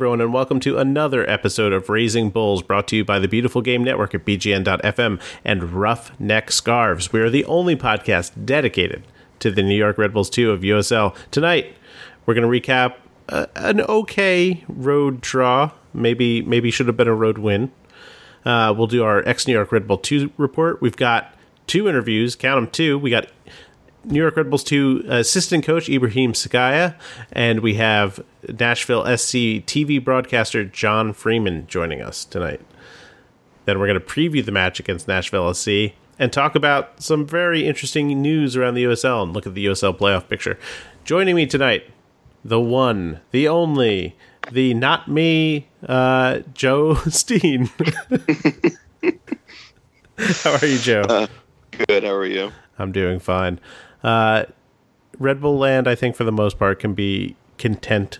everyone, and welcome to another episode of Raising Bulls brought to you by the Beautiful Game Network at BGN.FM and Roughneck Scarves. We are the only podcast dedicated to the New York Red Bulls 2 of USL. Tonight, we're going to recap uh, an okay road draw. Maybe, maybe should have been a road win. Uh, we'll do our ex New York Red Bull 2 report. We've got two interviews, count them two. We got New York Red Bulls 2 assistant coach Ibrahim Sekagya, and we have Nashville SC TV broadcaster John Freeman joining us tonight. Then we're going to preview the match against Nashville SC and talk about some very interesting news around the USL and look at the USL playoff picture. Joining me tonight, the one, the only, the not me, uh, Joe Steen. How are you, Joe? Uh, good. How are you? I'm doing fine. Uh, Red Bull Land, I think, for the most part, can be content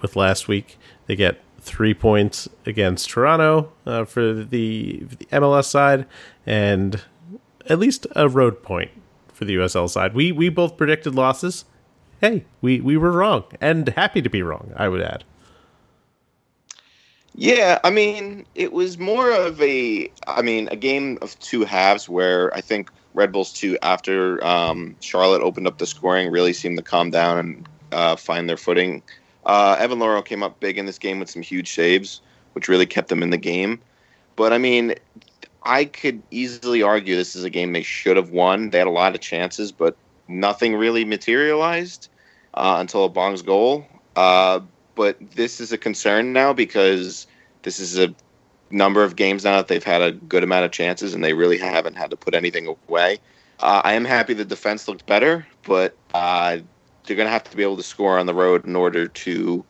with last week. They get three points against Toronto uh, for the, the, MLS side, and at least a road point for the USL side. We we both predicted losses. Hey, we we were wrong, and happy to be wrong. I would add. Yeah, I mean, it was more of a, I mean, a game of two halves where I think Red Bulls too, after um, Charlotte opened up the scoring, really seemed to calm down and uh, find their footing. Uh, Evan Louro came up big in this game with some huge saves, which really kept them in the game. But I mean, I could easily argue this is a game they should have won. They had a lot of chances, but nothing really materialized uh, until Abang's goal. Uh, but this is a concern now because this is a number of games now that they've had a good amount of chances and they really haven't had to put anything away. Uh, I am happy the defense looked better, but uh, they're going to have to be able to score on the road in order to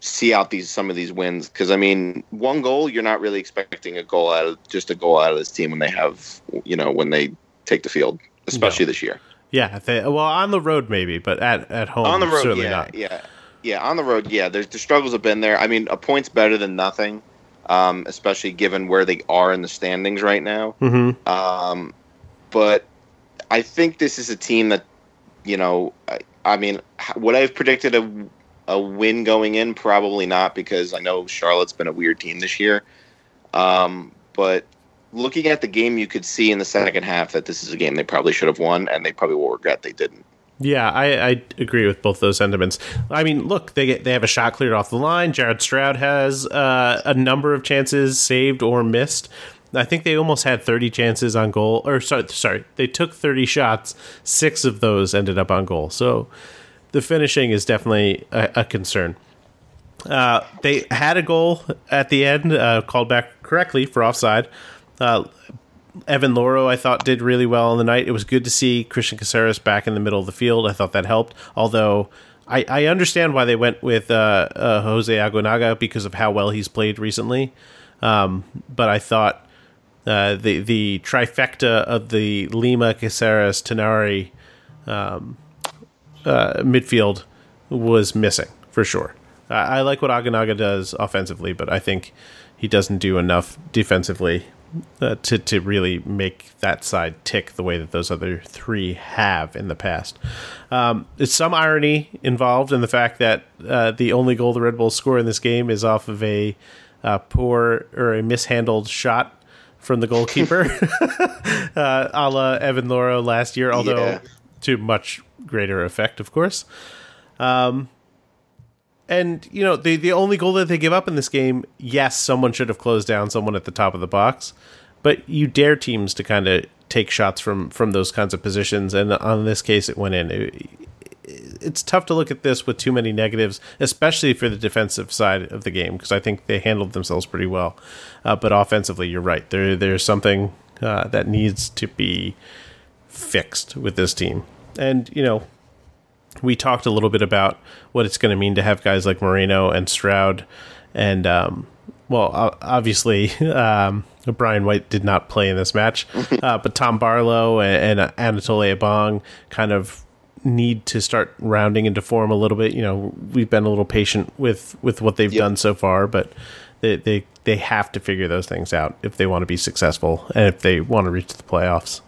see out these some of these wins. Because I mean, one goal you're not really expecting a goal out of just a goal out of this team when they have you know when they take the field, especially no. this year. Yeah, they, well, on the road maybe, but at at home on the road, certainly yeah, not. Yeah, yeah, on the road, yeah. There's the struggles have been there. I mean, a point's better than nothing um, especially given where they are in the standings right now. Mm-hmm. Um, but I think this is a team that, you know, I, I mean, would I have predicted a, a win going in? Probably not, because I know Charlotte's been a weird team this year. Um, but looking at the game, you could see in the second half that this is a game they probably should have won, and they probably will regret they didn't. Yeah, I, I, agree with both those sentiments. I mean, look, they get, they have a shot cleared off the line. Jared Stroud has uh, a number of chances saved or missed. I think they almost had 30 chances on goal. Or sorry, sorry, they took 30 shots. Six of those ended up on goal. So the finishing is definitely a, a concern. Uh, they had a goal at the end, uh, called back correctly for offside. Evan Louro, I thought, did really well on the night. It was good to see Cristian Cásseres back in the middle of the field. I thought that helped. Although I, I understand why they went with uh, uh, Jose Aguinaga because of how well he's played recently. Um, but I thought uh, the the trifecta of the Lima, Caceres, Tinari um, uh, midfield was missing for sure. I, I like what Aguinaga does offensively, but I think he doesn't do enough defensively uh, to to really make that side tick the way that those other three have in the past. Um, there's some irony involved in the fact that uh, the only goal the Red Bulls score in this game is off of a uh, poor or a mishandled shot from the goalkeeper, uh, a la Evan Louro last year, although yeah. to much greater effect, of course. Um, and you know the the only goal that they give up in this game, yes, someone should have closed down someone at the top of the box, but you dare teams to kind of take shots from from those kinds of positions, and on this case, it went in. It, it's tough to look at this with too many negatives, especially for the defensive side of the game, because I think they handled themselves pretty well. Uh, but offensively, you're right. There there's something uh, that needs to be fixed with this team, and you know we talked a little bit about what it's going to mean to have guys like Moreno and Stroud, and um, well, obviously um, Brian White did not play in this match, uh, but Tom Barlow and, and Anatole Abang kind of need to start rounding into form a little bit. You know, we've been a little patient with with what they've yep. done so far, but they they they have to figure those things out if they want to be successful and if they want to reach the playoffs.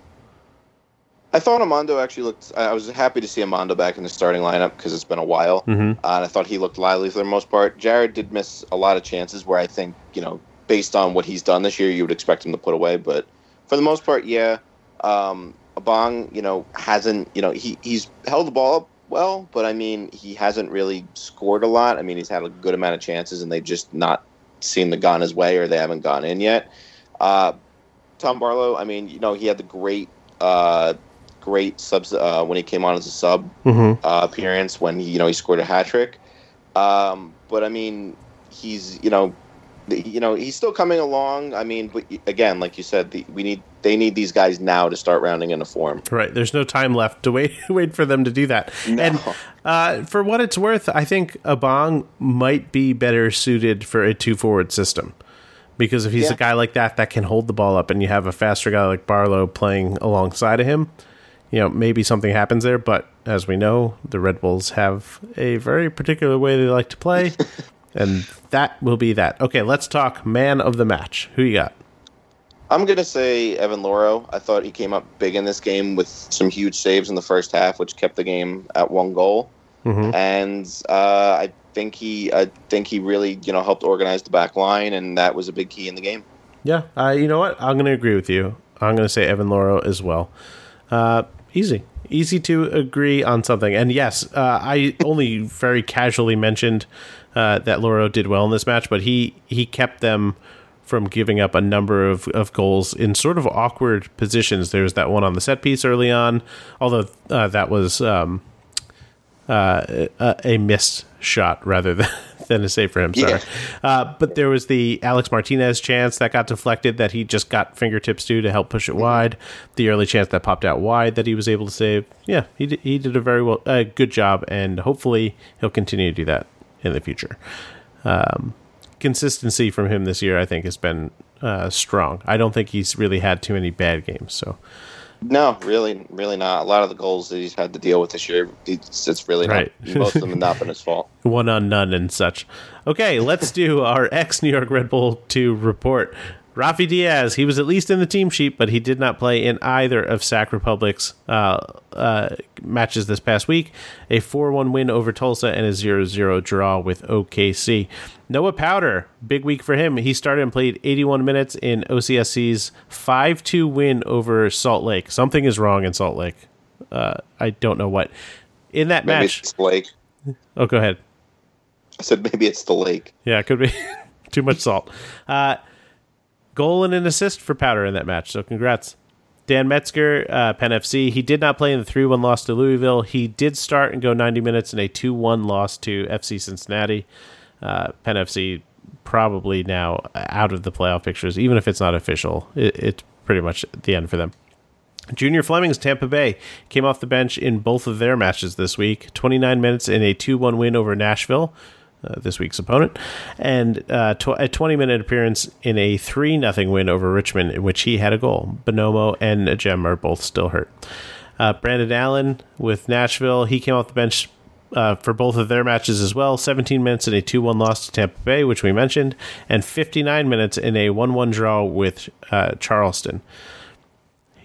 I thought Amando actually looked. I was happy to see Amando back in the starting lineup because it's been a while, Mhm. uh, and I thought he looked lively for the most part. Jared did miss a lot of chances where I think you know, based on what he's done this year, you would expect him to put away. But for the most part, yeah, um, Abang, you know, hasn't you know he he's held the ball up well, but I mean he hasn't really scored a lot. I mean he's had a good amount of chances, and they've just not seen the gone his way, or they haven't gone in yet. Uh, Tom Barlow, I mean, you know, he had the great, uh, great subs uh, when he came on as a sub Mm-hmm. uh, appearance when he, you know, he scored a hat trick. Um, but I mean, he's, you know, the- you know, he's still coming along. I mean, but again, like you said, the, we need they need these guys now to start rounding into form. Right. There's no time left to wait wait for them to do that. No. And uh, for what it's worth, I think Abang might be better suited for a two forward system. Because if he's Yeah. a guy like that that can hold the ball up and you have a faster guy like Barlow playing alongside of him, you know, maybe something happens there. But as we know, the Red Bulls have a very particular way they like to play. and that will be that. Okay, let's talk man of the match. Who you got? I'm gonna say Evan Louro. I thought he came up big in this game with some huge saves in the first half, which kept the game at one goal. Mhm. And uh, I think he, I think he really, you know, helped organize the back line, and that was a big key in the game. Yeah, uh, you know what? I'm going to agree with you. I'm going to say Evan Louro as well. Uh, easy. Easy to agree on something. And yes, uh, I only very casually mentioned uh, that Louro did well in this match, but he, he kept them from giving up a number of, of goals in sort of awkward positions. There was that one on the set piece early on, although uh, that was um, uh, a, a missed shot rather than, than a save for him. Sorry. Yeah. Uh, but there was the Alex Martinez chance that got deflected that he just got fingertips to to help push it wide. The early chance that popped out wide that he was able to save. Yeah, he did, he did a very well, uh, good job, and hopefully he'll continue to do that in the future. Um, consistency from him this year, I think, has been uh, strong. I don't think he's really had too many bad games. So No, really, really not. A lot of the goals that he's had to deal with this year, it's, it's really Right. not. Most of them not been his fault. one on none and such. Okay, let's do our ex New York Red Bull 2 report. Rafi Diaz, he was at least in the team sheet, but he did not play in either of Sac Republic's uh, uh, matches this past week. A 4 1 win over Tulsa and a 0 0 draw with OKC. Noah Powder, big week for him. He started and played 81 minutes in OCSC's 5 2 win over Salt Lake. Something is wrong in Salt Lake. Uh, I don't know what. In that match Maybe match. it's the lake. Oh, go ahead. I said maybe it's the lake. Yeah, it could be too much salt. Goal and an assist for Powder in that match. So congrats. Dan Metzger, uh, Penn FC. He did not play in the 3 1 loss to Louisville. He did start and go 90 minutes in a 2 1 loss to FC Cincinnati. Uh, Penn FC probably now out of the playoff pictures, even if it's not official. It, it's pretty much the end for them. Junior Fleming's Tampa Bay came off the bench in both of their matches this week 29 minutes in a 2 1 win over Nashville, uh, this week's opponent, and uh, tw- a 20 minute appearance in a 3 0 win over Richmond, in which he had a goal. Bonomo and Jem are both still hurt. Uh, Brandon Allen with Nashville, he came off the bench uh, for both of their matches as well 17 minutes in a 2 1 loss to Tampa Bay, which we mentioned, and 59 minutes in a 1 1 draw with uh, Charleston.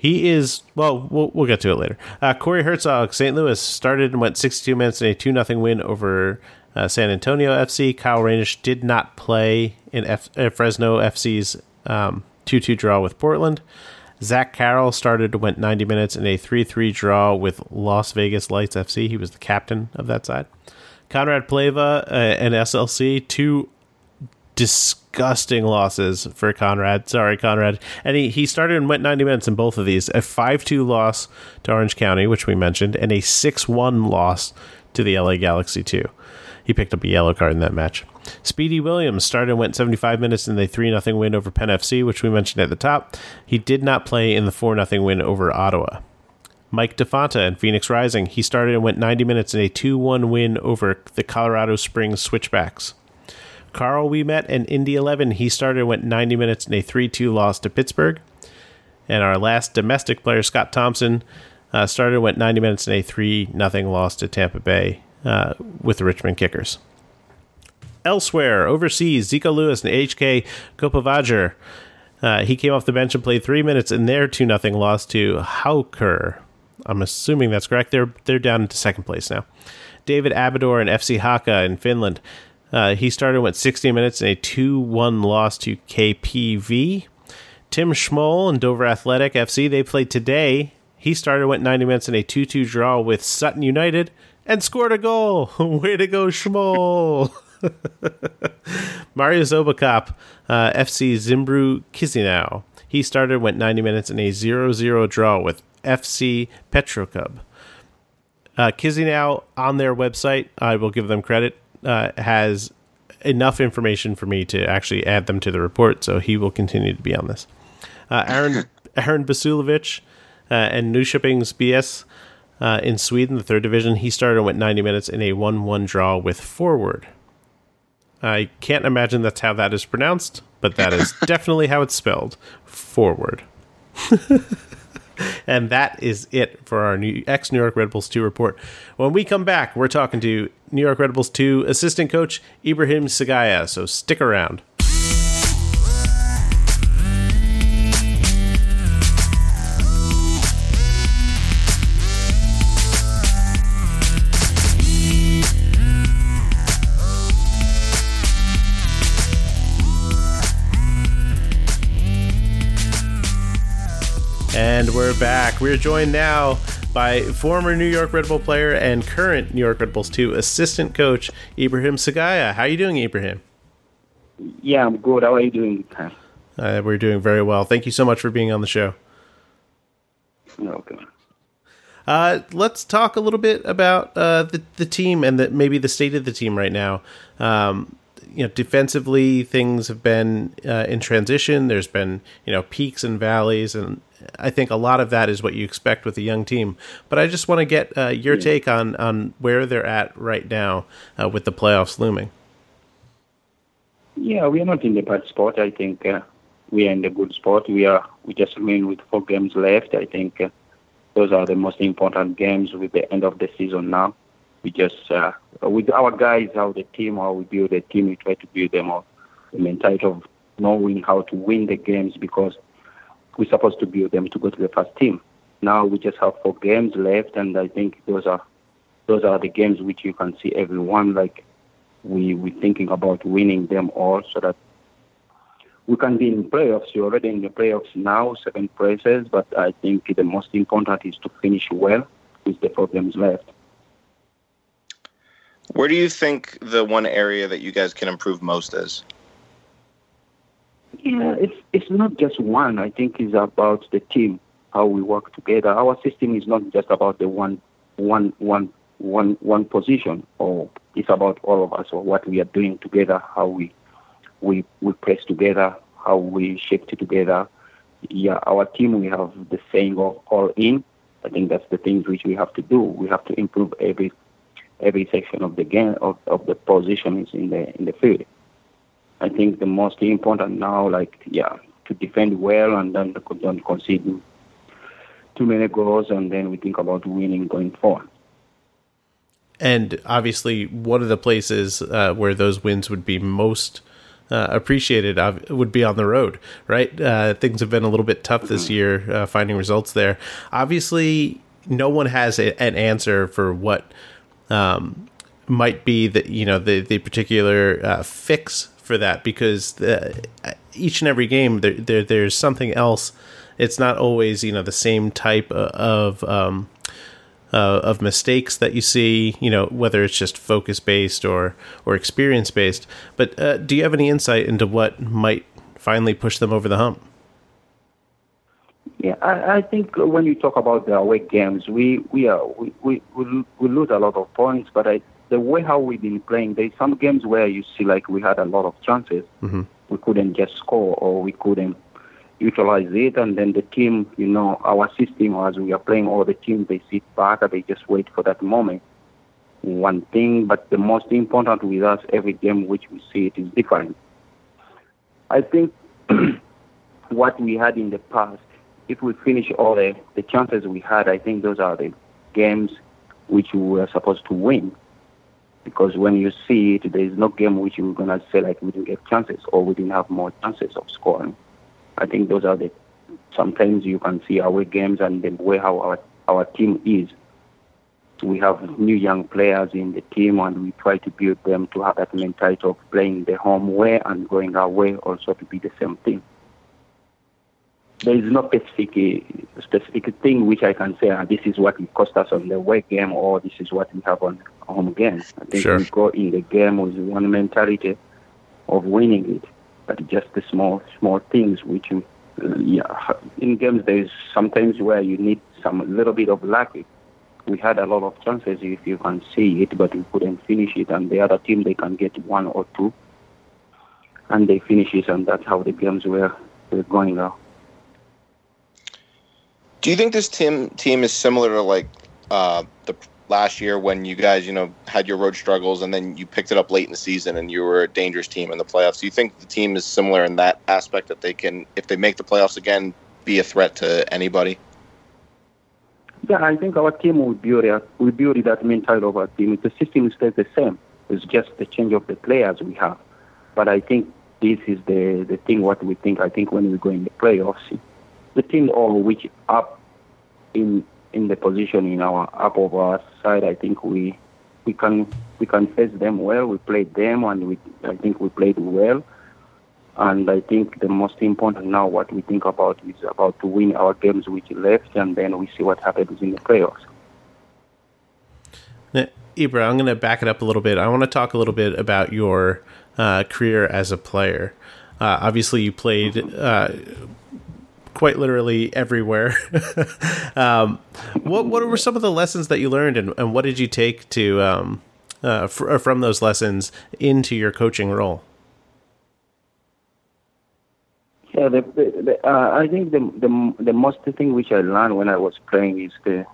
He is well. We'll, we'll get to it later. Uh, Corey Herzog, St. Louis started and went 62 minutes in a two 0 win over uh, San Antonio FC. Kyle Rainish did not play in F- uh, Fresno FC's um, two two draw with Portland. Zach Carroll started went 90 minutes in a 3 3 draw with Las Vegas Lights FC. He was the captain of that side. Konrad Plewa uh, and SLC, two disgusting losses for Konrad. Sorry, Konrad. And he, he started and went 90 minutes in both of these. A 5 2 loss to Orange County, which we mentioned, and a 6 1 loss to the LA Galaxy 2. He picked up a yellow card in that match. Speedy Williams started and went 75 minutes in the 3 0 win over Penn FC, which we mentioned at the top. He did not play in the 4 0 win over Ottawa. Mike da Fonte and Phoenix Rising. He started and went 90 minutes in a 2 1 win over the Colorado Springs Switchbacks. Karl Ouimette in Indy 11. He started went 90 minutes in a 3 2 loss to Pittsburgh. And our last domestic player, Scott Thompson, uh, started went 90 minutes in a 3 0 loss to Tampa Bay uh, with the Richmond Kickers. Elsewhere, overseas, Zico Lewis and HK Kópavogur. Uh, he came off the bench and played three minutes in their 2 0 loss to Haukar. I'm assuming that's correct. They're they're down into second place now. David Abidor and FC Haka in Finland. Uh, he started went 60 minutes in a 2-1 loss to KPV. Tim Schmoll and Dover Athletic FC. They played today. He started went 90 minutes in a 2-2 draw with Sutton United and scored a goal. Way to go, Schmoll! Mario Zobacop, uh, FC Zimbru Chisinau. He started, went 90 minutes in a 0 0 draw with FC Petrocub. Uh, on their website, I will give them credit, uh, has enough information for me to actually add them to the report, so he will continue to be on this. Uh, Aaron Aaron Basuljevic uh, and Nyköpings BS uh, in Sweden, the third division, he started and went 90 minutes in a 1 1 draw with Forward. I can't imagine that's how that is pronounced, but that is definitely how it's spelled. Forward. and that is it for our new ex New York Red Bulls 2 report. When we come back, we're talking to New York Red Bulls 2 assistant coach Ibrahim Sekagya, so stick around. And we're back. We're joined now by former New York Red Bull player and current New York Red Bulls 2 assistant coach Ibrahim Sekagya. How are you doing, Ibrahim? Yeah, I'm good. How are you doing? Uh, we're doing very well. Thank you so much for being on the show. Okay. Uh, let's talk a little bit about uh, the the team and the, maybe the state of the team right now. Um, you know, defensively, things have been uh, in transition. There's been you know peaks and valleys, and I think a lot of that is what you expect with a young team. But I just want to get uh, your yeah. take on on where they're at right now uh, with the playoffs looming. Yeah, we are not in the bad spot. I think uh, we are in the good spot. We are we just remain with four games left. I think uh, those are the most important games with the end of the season now. We just uh, with our guys, how the team, how we build the team, we try to build them up. The mentality of knowing how to win the games because we're supposed to build them to go to the first team. Now we just have four games left, and I think those are those are the games which you can see everyone like we we thinking about winning them all so that we can be in playoffs. You're already in the playoffs now, second places, but I think the most important is to finish well with the problems left. Where do you think the one area that you guys can improve most is? Yeah, it's it's not just one. I think it's about the team, how we work together. Our system is not just about the one one one one one position, or it's about all of us or what we are doing together, how we we we press together, how we shift together. Yeah, our team we have the saying of all in. I think that's the things which we have to do. We have to improve every every section of the game of, of the positions in the in the field. I think the most important now, like yeah, to defend well and then don't concede too many goals, and then we think about winning going forward. And obviously, one of the places uh, where those wins would be most uh, appreciated uh, would be on the road, right? Uh, things have been a little bit tough this mm-hmm. year uh, finding results there. Obviously, no one has a, an answer for what um, might be the you know the the particular uh, fix for that because the, each and every game there, there there's something else. It's not always you know the same type of um, uh, of mistakes that you see. You know whether it's just focus based or or experience based. But uh, do you have any insight into what might finally push them over the hump? Yeah, I, I think when you talk about the away games, we we are we, we, we lose a lot of points, but I the way how we've been playing, there's some games where you see like we had a lot of chances. Mm-hmm. We couldn't just score or we couldn't utilize it. And then the team, you know, our system as we are playing, all the teams, they sit back and they just wait for that moment. One thing, but the most important with us, every game which we see it is different. I think what we had in the past, if we finish all the, the chances we had, I think those are the games which we were supposed to win because when you see it, there is no game which you're gonna say like we didn't get chances or we didn't have more chances of scoring. I think those are the sometimes you can see our games and the way how our our team is. We have new young players in the team, and we try to build them to have that mentality of playing the home way and going away also to be the same thing. There is no specific specific thing which I can say. Uh, this is what it cost us on the away game, or this is what we have on home game. I think Sure. we go in the game with one mentality of winning it, but just the small small things which you, uh, yeah, in games there is sometimes where you need some little bit of luck. We had a lot of chances if you can see it, but we couldn't finish it, and the other team they can get one or two, and they finish it, and that's how the games were, were going out. Do you think this team team is similar to like uh, the last year when you guys, you know, had your road struggles and then you picked it up late in the season and you were a dangerous team in the playoffs? Do you think the team is similar in that aspect that they can, if they make the playoffs again, be a threat to anybody? Yeah, I think our team will build. We build that mentality of our team. The system stays the same. It's just the change of the players we have. But I think this is the the thing. What we think. I think when we go in the playoffs, the team of which up in in the position in our up of our side. I think we we can we can face them well. We played them, and we I think we played well. And I think the most important now, what we think about is about to win our games which left, and then we see what happens in the playoffs. Now, Ibra, I'm going to back it up a little bit. I want to talk a little bit about your uh, career as a player. Uh, obviously, you played uh, quite literally everywhere. um, what what were some of the lessons that you learned, and, and what did you take to um, uh, fr- from those lessons into your coaching role? Yeah, the, the, uh, I think the, the the most thing which I learned when I was playing is the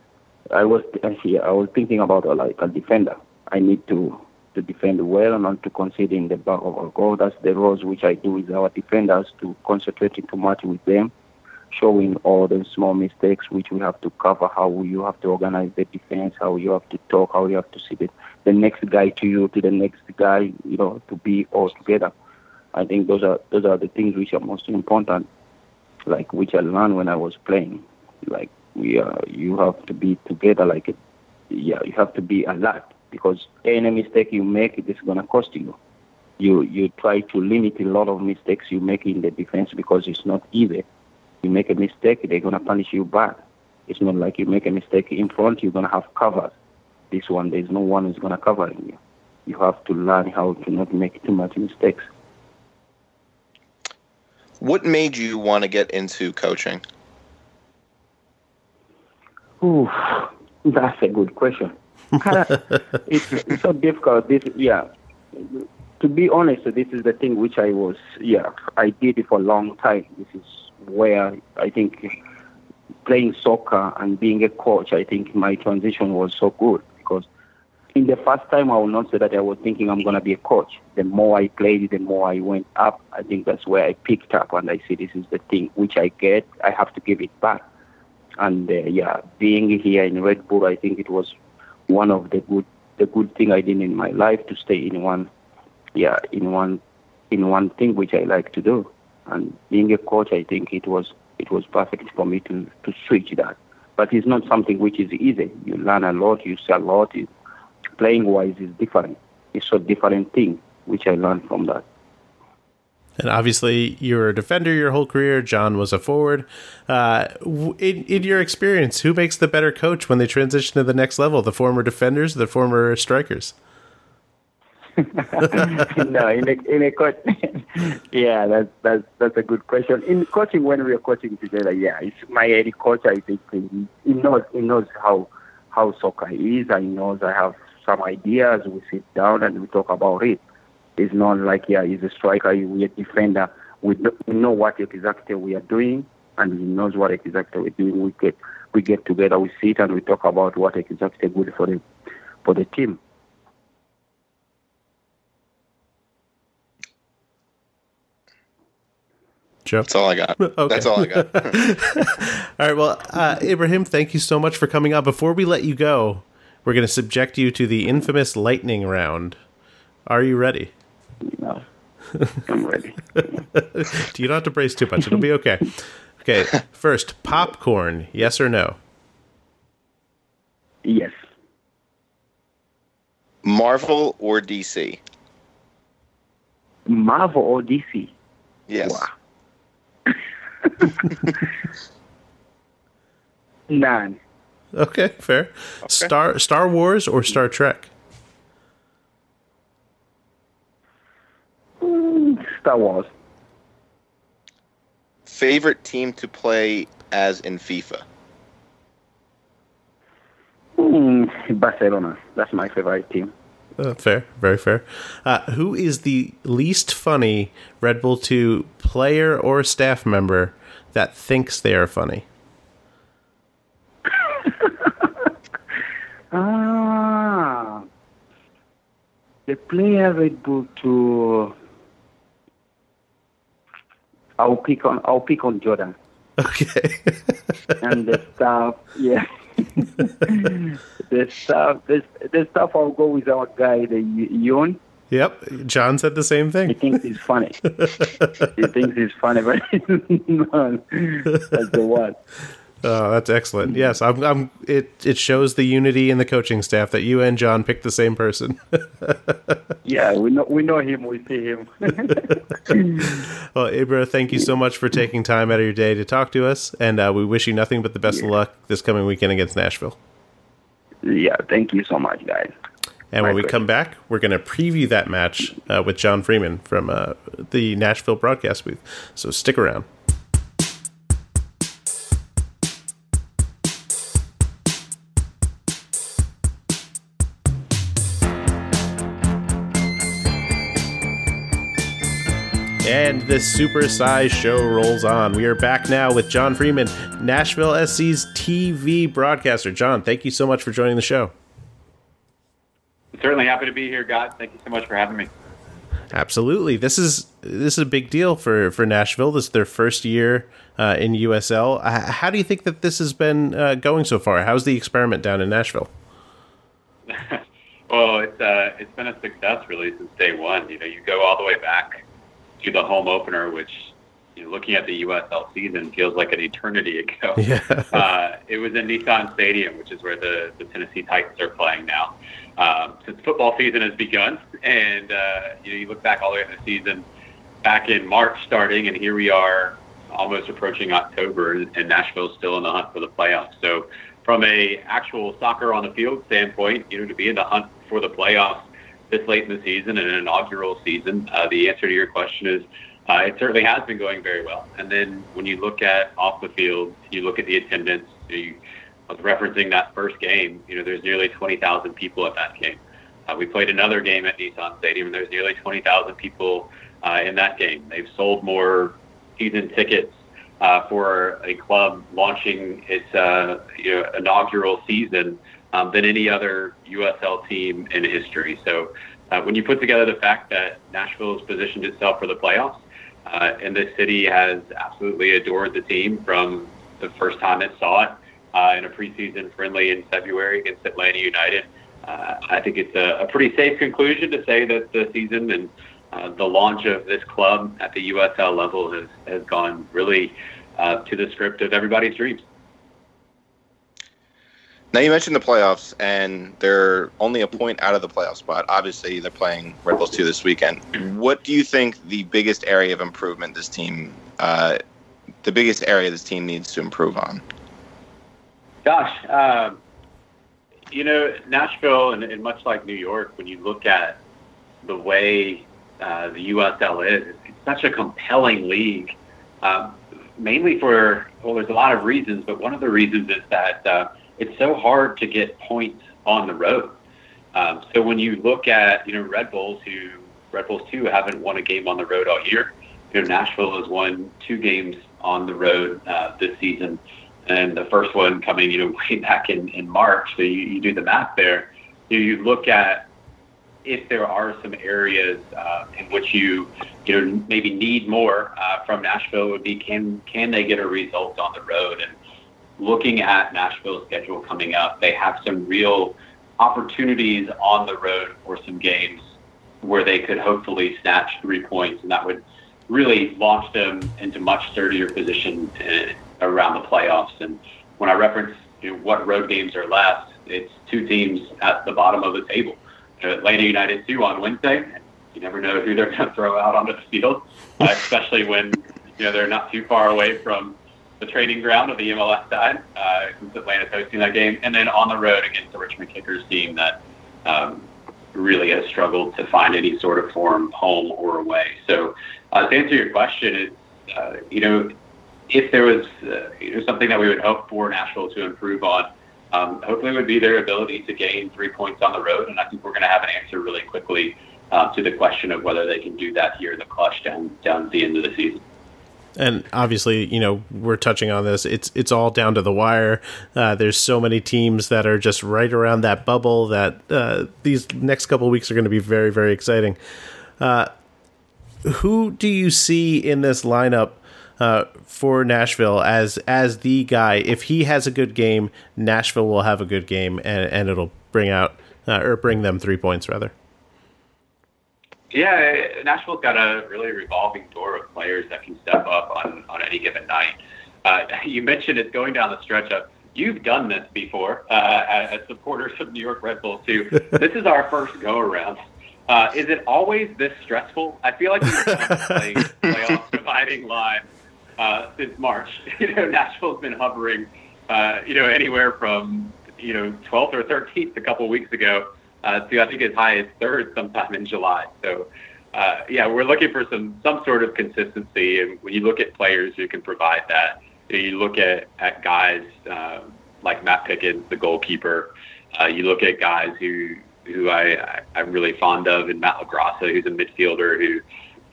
I was actually I was thinking about uh, like a defender. I need to to defend well and not to concede in the back of our goal. That's the roles which I do with our defenders to concentrate too much with them, showing all the small mistakes which we have to cover, how you have to organize the defense, how you have to talk, how you have to see the, the next guy to you, to the next guy, you know, to be all together. I think those are those are the things which are most important, like which I learned when I was playing. Like we are, you have to be together. Like, it, yeah, you have to be alert because any mistake you make, it is gonna cost you. You you try to limit a lot of mistakes you make in the defense because it's not easy. You make a mistake, they're gonna punish you back. It's not like you make a mistake in front, you're gonna have covers. This one, there's no one who's gonna cover you. You have to learn how to not make too much mistakes. What made you want to get into coaching? Ooh, that's a good question. it's, it's so difficult. This, yeah. To be honest, this is the thing which I was, yeah, I did it for a long time. This is where I think playing soccer and being a coach, I think my transition was so good because in the first time, I will not say that I was thinking I'm to be a coach. The more I played, the more I went up. I think that's where I picked up and I see this is the thing which I get. I have to give it back. And uh, yeah, being here in Red Bull, I think it was one of the good the good thing I did in my life to stay in one yeah in one in one thing which I like to do. And being a coach, I think it was it was perfect for me to to switch that. But it's not something which is easy. You learn a lot, you see a lot. It, playing wise is different. It's a different thing which I learned from that. And obviously, you were a defender your whole career. John was a forward. Uh, in, in your experience, who makes the better coach when they transition to the next level? The former defenders, the former strikers? no, in a, in a coach, yeah, that's that's that's a good question. In coaching, when we are coaching together, yeah, it's my head coach. I think he, knows he knows how how soccer is. I knows I have some ideas. We sit down and we talk about it. It's not like yeah, he's a striker, you're a defender. We know what exactly we are doing, and he knows what exactly we're doing. We get we get together, we sit and we talk about what exactly good for the for the team. Joe? That's all I got. Okay. That's all I got. All right. Well, uh, Ibrahim, thank you so much for coming on. Before we let you go, we're going to subject you to the infamous lightning round. Are you ready? You know, I'm ready. You don't have to brace too much. It'll be okay. Okay. First, popcorn. Yes or no? Yes. Marvel or DC? Marvel or DC? Yes. Wow. None. Okay, fair. Star Star Wars or Star Trek? Mm, Star Wars. Favorite team to play as in FIFA? Mm, Barcelona. That's my favorite team. Uh, fair, very fair. Uh, who is the least funny Red Bull 2 player or staff member that thinks they are funny? Ah. The player Bull to I'll pick on I'll pick on Jordan. Okay. and the staff, yeah. the staff, the, the staff. I'll go with our guy, the Yon. Yep, John said the same thing. He thinks he's funny. he thinks he's funny, but no, that's the one. Oh, that's excellent. Yes, I'm, I'm. It it shows the unity in the coaching staff that you and John picked the same person. Yeah, we know we know him. We see him. well, Ibra, thank you so much for taking time out of your day to talk to us, and uh, we wish you nothing but the best of luck this coming weekend against Nashville. yeah, thank you so much, guys. And when we come back, we're going to preview that match uh, with John Freeman from uh, the Nashville broadcast booth. So stick around. And this supersized show rolls on. We are back now with John Freeman, Nashville SC's TV broadcaster. John, thank you so much for joining the show. Certainly happy to be here, guys. Thank you so much for having me. Absolutely, this is this is a big deal for for Nashville. This is their first year uh, in USL. Uh, how do you think that this has been uh, going so far? How's the experiment down in Nashville? well, it's uh, it's been a success really since day one. You know, you go all the way back to the home opener, which you know, looking at the USL season feels like an eternity ago. Yeah. uh, it was in Nissan Stadium, which is where the, the Tennessee Titans are playing now. Um, since football season has begun, and uh, you know, you look back all the way in the season, back in March starting, and here we are, almost approaching October, and Nashville's still in the hunt for the playoffs. So, from a actual soccer on the field standpoint, you know, to be in the hunt for the playoffs this late in the season and an inaugural season, uh, the answer to your question is uh, it certainly has been going very well. And then when you look at off the field, you look at the attendance. You, I was referencing that first game. You know, there's nearly 20,000 people at that game. Uh, we played another game at Nissan Stadium, and there's nearly 20,000 people uh, in that game. They've sold more season tickets uh, for a club launching its uh, you know, inaugural season um, than any other USL team in history. So uh, when you put together the fact that Nashville has positioned itself for the playoffs, uh, and this city has absolutely adored the team from the first time it saw it uh, in a preseason friendly in February against Atlanta United. Uh, I think it's a, a pretty safe conclusion to say that the season and uh, the launch of this club at the USL level has, has gone really uh, to the script of everybody's dreams. Now you mentioned the playoffs, and they're only a point out of the playoff spot. Obviously, they're playing Red Bulls two this weekend. What do you think the biggest area of improvement this team, uh, the biggest area this team needs to improve on? Gosh, um, you know, Nashville, and, and much like New York, when you look at the way uh, the USL is, it's such a compelling league. Um, mainly for well, there's a lot of reasons, but one of the reasons is that uh, it's so hard to get points on the road. Um, so when you look at you know Red Bulls, who Red Bulls two haven't won a game on the road all year. You know Nashville has won two games on the road uh, this season, and the first one coming you know way back in in March. So you, you do the math there. You, you look at if there are some areas uh, in which you you know maybe need more uh, from Nashville would be can can they get a result on the road and looking at Nashville's schedule coming up, they have some real opportunities on the road for some games where they could hopefully snatch three points, and that would really launch them into much sturdier position uh, around the playoffs. And when I reference you know, what road games are left, it's two teams at the bottom of the table. Atlanta United two on Wednesday. You never know who they're going to throw out onto the field, uh, especially when you know they're not too far away from the training ground of the MLS side, uh, since Atlanta's hosting that game, and then on the road against the Richmond Kickers team that um, really has struggled to find any sort of form, home or away. So, uh, to answer your question, is uh, you know if there was uh, something that we would hope for Nashville to improve on, um, hopefully it would be their ability to gain three points on the road, and I think we're going to have an answer really quickly uh, to the question of whether they can do that here in the clutch down down to the end of the season and obviously, you know, we're touching on this. It's it's all down to the wire. Uh, there's so many teams that are just right around that bubble that uh, these next couple weeks are going to be very very exciting. Uh, who do you see in this lineup uh, for Nashville as as the guy? If he has a good game, Nashville will have a good game, and and it'll bring out uh, or bring them three points rather. Yeah, Nashville's got a really revolving door of players that can step up on, on any given night. Uh, you mentioned it's going down the stretch of you've done this before uh, as supporters of New York Red Bulls too. this is our first go around. Uh, is it always this stressful? I feel like been playing playoff dividing line uh, since March. You know, Nashville's been hovering, uh, you know, anywhere from you know 12th or 13th a couple weeks ago uh, to I think as high as third sometime in July. So uh, yeah, we're looking for some some sort of consistency. And when you look at players who can provide that, you, look at at guys uh, like Matt Pickens, the goalkeeper. Uh, you look at guys who who I, I'm really fond of, and Matt LaGrassa, who's a midfielder who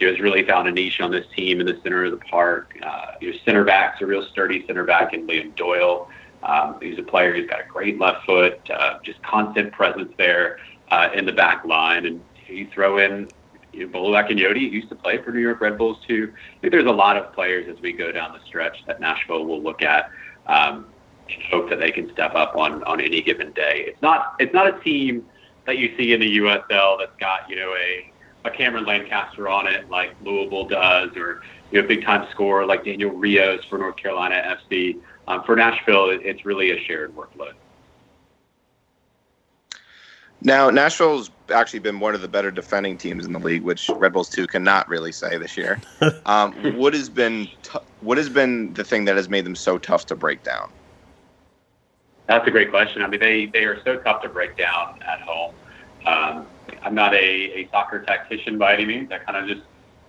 who has really found a niche on this team in the center of the park. Uh, your center back's a real sturdy center back in Liam Doyle. Um, he's a player who's got a great left foot, uh, just constant presence there uh, in the back line. And you throw in you know, Bolu Akinyode, used to play for New York Red Bulls too. I think there's a lot of players as we go down the stretch that Nashville will look at um, and hope that they can step up on on any given day. It's not it's not a team that you see in the USL that's got you know a a Cameron Lancaster on it like Louisville does, or you know, big time scorer like Daniel Rios for North Carolina FC. Um, for Nashville, it's really a shared workload. Now, Nashville's actually been one of the better defending teams in the league, which Red Bulls two cannot really say this year. um, what has been t- what has been the thing that has made them so tough to break down? That's a great question. I mean, they they are so tough to break down at home. Um, I'm not a, a soccer tactician by any means. I kind of just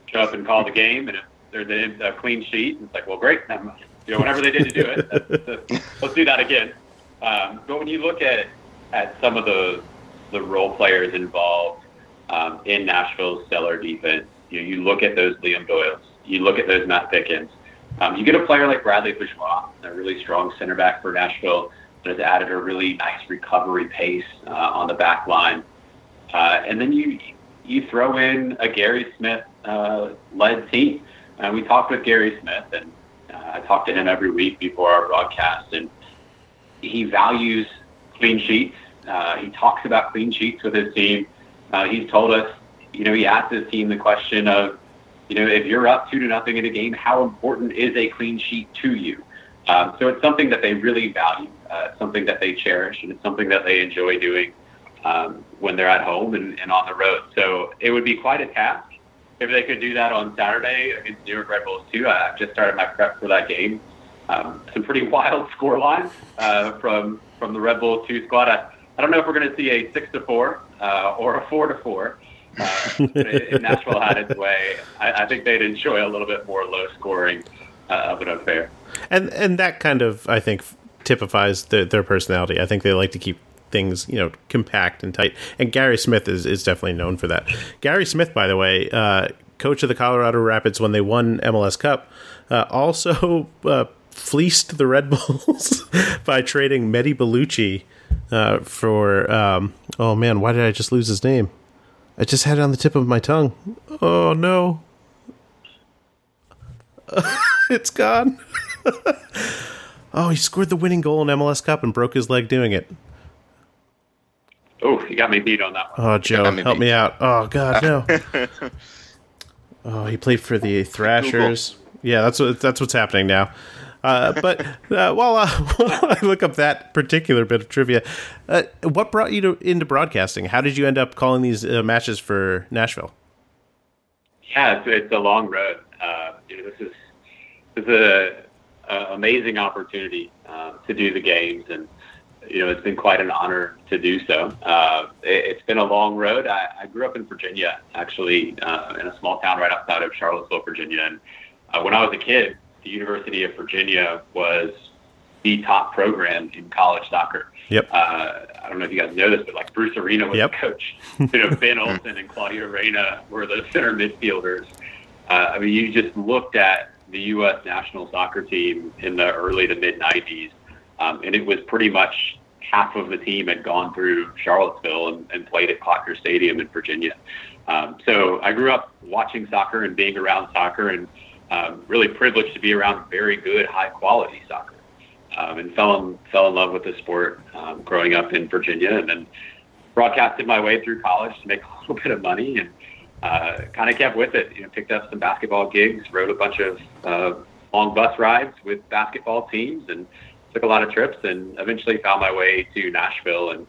show up and call the game, and if there's a, clean sheet, it's like, well, great. I'm, you know, whatever they did to do it, let's do that again. Um, but when you look at at some of the the role players involved um, in Nashville's stellar defense, you know, you look at those Liam Doyles, you look at those Matt Pickens. Um, you get a player like Bradley Bourgeois, a really strong center back for Nashville, that has added a really nice recovery pace uh, on the back line. Uh, and then you you throw in a Gary Smith uh, led team. Uh, we talked with Gary Smith, and I talk to him every week before our broadcast, and he values clean sheets. Uh, he talks about clean sheets with his team. Uh, he's told us, you know, he asked his team the question of, you know, if you're up two to nothing in a game, how important is a clean sheet to you? Um, so it's something that they really value, uh, something that they cherish, and it's something that they enjoy doing um, when they're at home and, and on the road. So it would be quite a task if they could do that on Saturday against New York Red Bulls too, I've just started my prep for that game. Um, some pretty wild score lines uh, from from the Red Bulls two squad. I, I don't know if we're going to see a six to four uh, or a four to four. Uh, if Nashville had its way, I, I, think they'd enjoy a little bit more low scoring uh, of an affair. And and that kind of I think typifies the, their personality. I think they like to keep things you know compact and tight. And Gary Smith is is definitely known for that. Gary Smith, by the way, uh, coach of the Colorado Rapids when they won MLS Cup, uh, also uh, fleeced the Red Bulls by trading Mehdi Ballouchy uh, for. Um, oh man, why did I just lose his name? I just had it on the tip of my tongue. Oh no. it's gone. oh, he scored the winning goal in MLS Cup and broke his leg doing it. Oh, you got me beat on that one. Oh, Joe, me help beat. me out. Oh God, no. oh, he played for the Thrashers. Yeah, that's what that's what's happening now. Uh, but uh, while, uh, while I look up that particular bit of trivia, uh, what brought you to, into broadcasting? How did you end up calling these uh, matches for Nashville? Yeah, it's, it's a long road. Uh, you know, this is this is a, a amazing opportunity uh, to do the games, and you know, it's been quite an honor to do so. Uh, it, has been a long road. I, I, grew up in Virginia, actually, uh, in a small town right outside of Charlottesville, Virginia. And uh, when I was a kid, the University of Virginia was the top program in college soccer. Yep. Uh, I don't know if you guys know this, but like Bruce Arena was yep. the coach. you know, Ben Olsen and Claudio Reyna were the center midfielders. Uh, I mean, you just looked at the U.S. national soccer team in the early to mid 90s um, and it was pretty much half of the team had gone through Charlottesville and, and played at Klöckner Stadium in Virginia. Um, so I grew up watching soccer and being around soccer and um, really privileged to be around very good, high quality soccer. Um, and fell in, fell in love with the sport um, growing up in Virginia and then broadcasted my way through college to make a little bit of money and uh, kind of kept with it. You know, picked up some basketball gigs, rode a bunch of uh, long bus rides with basketball teams and took a lot of trips and eventually found my way to Nashville. And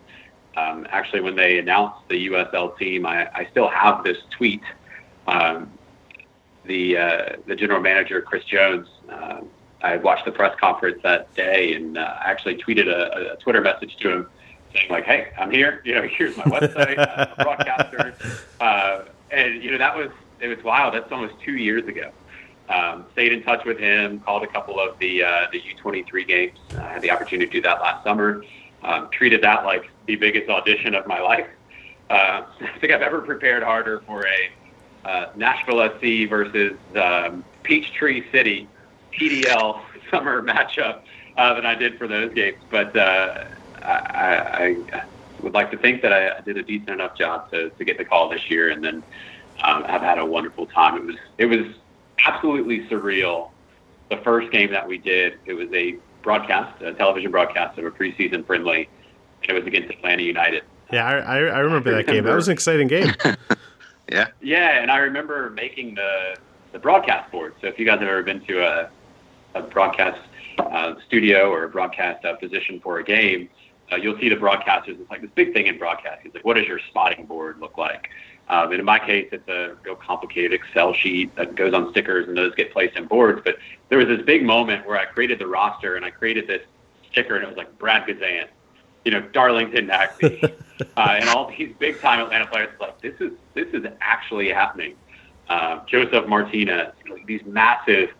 um, actually, when they announced the USL team, I, I still have this tweet. Um, the uh, the general manager, Chris Jones, uh, I watched the press conference that day and uh, actually tweeted a, a Twitter message to him saying like, "Hey, I'm here. You know, here's my website. A broadcaster." Uh, and you know, that was it was wild. That's almost two years ago um, stayed in touch with him, called a couple of the uh, the U23 games. I had the opportunity to do that last summer. Um, treated that like the biggest audition of my life. Uh, I think I've ever prepared harder for a uh, Nashville SC versus um, Peachtree City PDL summer matchup uh, than I did for those games. But uh, I, I, would like to think that I, did a decent enough job to, to get the call this year, and then um, have had a wonderful time. It was it was absolutely surreal. The first game that we did, it was a broadcast, a television broadcast of a preseason friendly, and it was against Atlanta United. Yeah, I, I, I remember that game. That was an exciting game. yeah. Yeah, and I remember making the the broadcast board. So if you guys have ever been to a, a broadcast uh, studio or a broadcast uh, position for a game, uh, you'll see the broadcasters. It's like this big thing in broadcasting. It's like, what does your spotting board look like? Um, and in my case, it's a real complicated Excel sheet that goes on stickers and those get placed in boards. But there was this big moment where I created the roster and I created this sticker and it was like Brad Guzan, you know, Darlington Nagbe, uh, and all these big time Atlanta players. Like this is this is actually happening. Uh, Josef Martinez, you know, these massive,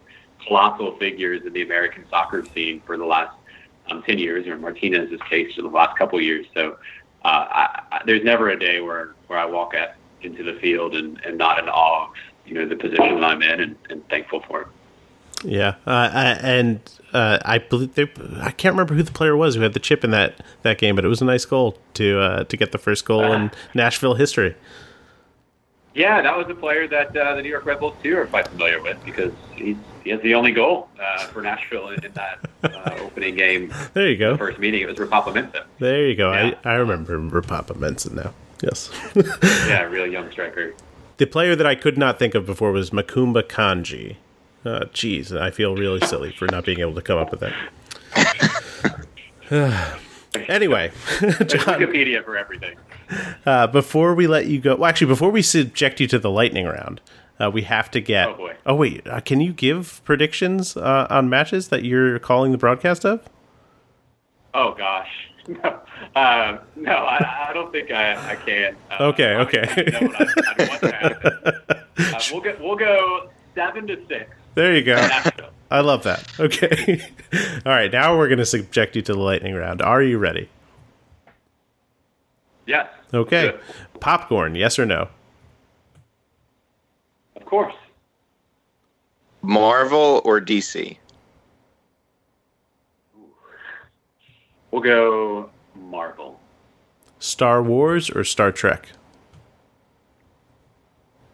colossal figures in the American soccer scene for the last um, 10 years, or Martinez's case for the last couple of years. So uh, I, I, there's never a day where, where I walk at into the field and, and not in awe of you know the position that I'm in and, and thankful for it. Yeah, uh, and uh, I believe they, I can't remember who the player was who had the chip in that, that game, but it was a nice goal to uh, to get the first goal in uh-huh. Nashville history. Yeah, that was a player that uh, the New York Red Bulls too are quite familiar with because he's he has the only goal uh, for Nashville in, in that uh, opening game. There you go. The first meeting it was Ropapa. There you go. Yeah. I, I remember Ropapa now. Yes. yeah, real young striker. The player that I could not think of before was Macoumba Kandji. Uh, I feel really silly for not being able to come up with that. anyway, John, Wikipedia for everything. Uh, before we let you go, well, actually, before we subject you to the lightning round, uh, we have to get. Oh boy! Oh wait, uh, can you give predictions uh, on matches that you're calling the broadcast of? Oh gosh, no, uh, no, I, I, don't think I, I can. Uh, okay, okay. Uh, we'll go. We'll go seven to six. There you go. I love that. Okay. All right. Now we're going to subject you to the lightning round. Are you ready? Yes. Okay. Good. Popcorn. Yes or no? Of course. Marvel or DC? We'll go Marvel. Star Wars or Star Trek?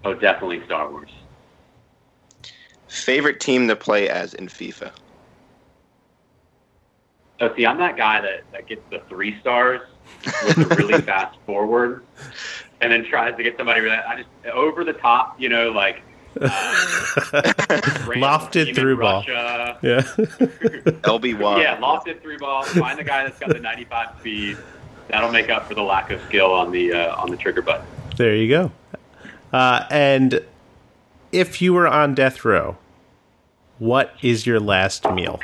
Oh, definitely Star Wars. Favorite team to play as in FIFA? Oh, see, I'm that guy that, that gets the three stars with a really fast forward and then tries to get somebody that I just over the top, you know, like Lofted through ball. Russia. Yeah. LB one. Yeah, lofted through ball. Find the guy that's got the 95 speed. That'll make up for the lack of skill on the uh, on the trigger button. there you go. Uh, and if you were on death row, what is your last meal?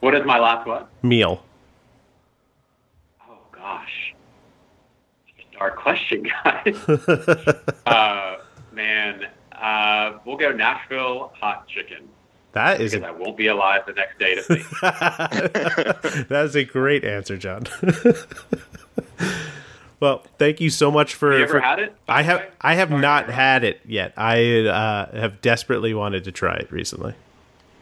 What is my last what? Meal. Oh gosh, dark question, guys. uh, man, uh, we'll go Nashville hot chicken That is because a I won't be alive the next day to see. that is a great answer, John. well, thank you so much for. Have you ever for- had it? I have. I have Sorry not had it yet. I uh, have desperately wanted to try it recently.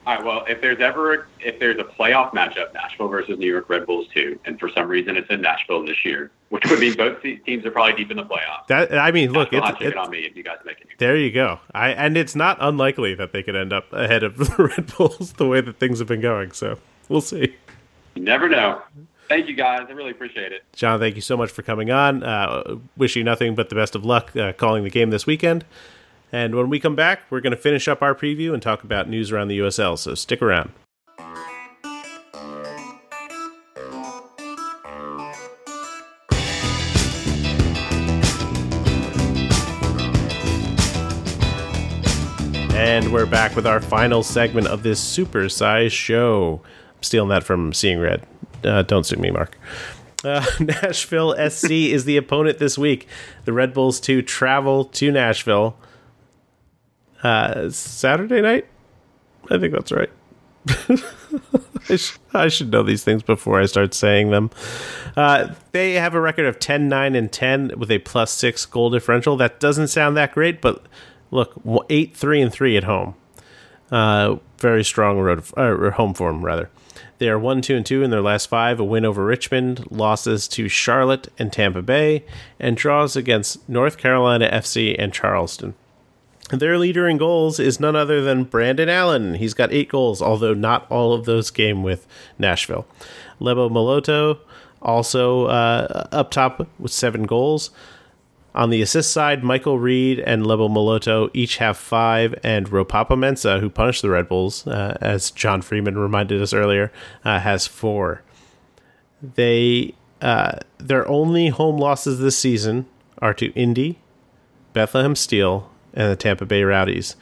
All right. Well, if there's ever if there's a playoff matchup, Nashville versus New York Red Bulls too, and for some reason it's in Nashville this year, which would mean both teams are probably deep in the playoffs. That I mean, look, Nashville it's, it's on me if you guys make it. there. You go. I and it's not unlikely that they could end up ahead of the Red Bulls the way that things have been going. So we'll see. You never know. Thank you guys. I really appreciate it. John, thank you so much for coming on. Uh, wish you nothing but the best of luck uh, calling the game this weekend. And when we come back, we're going to finish up our preview and talk about news around the USL. So stick around. And we're back with our final segment of this super size show. I'm stealing that from Seeing Red. Uh, don't sue me, Mark. Uh, Nashville SC is the opponent this week. The Red Bulls to travel to Nashville uh, Saturday night. I think that's right. I, sh- I should know these things before I start saying them. Uh, they have a record of 10 9 and 10 with a plus 6 goal differential. That doesn't sound that great, but look, 8 3 and 3 at home. Uh, very strong road or home form rather. They are one, two, and two in their last five. A win over Richmond, losses to Charlotte and Tampa Bay, and draws against North Carolina FC and Charleston. Their leader in goals is none other than Brandon Allen. He's got eight goals, although not all of those came with Nashville. Lebo Moloto also uh, up top with seven goals. On the assist side, Michael Reed and Lebo Moloto each have five, and Ropapa Mensah, who punished the Red Bulls, uh, as John Freeman reminded us earlier, uh, has four. They uh, their only home losses this season are to Indy, Bethlehem Steel, and the Tampa Bay Rowdies.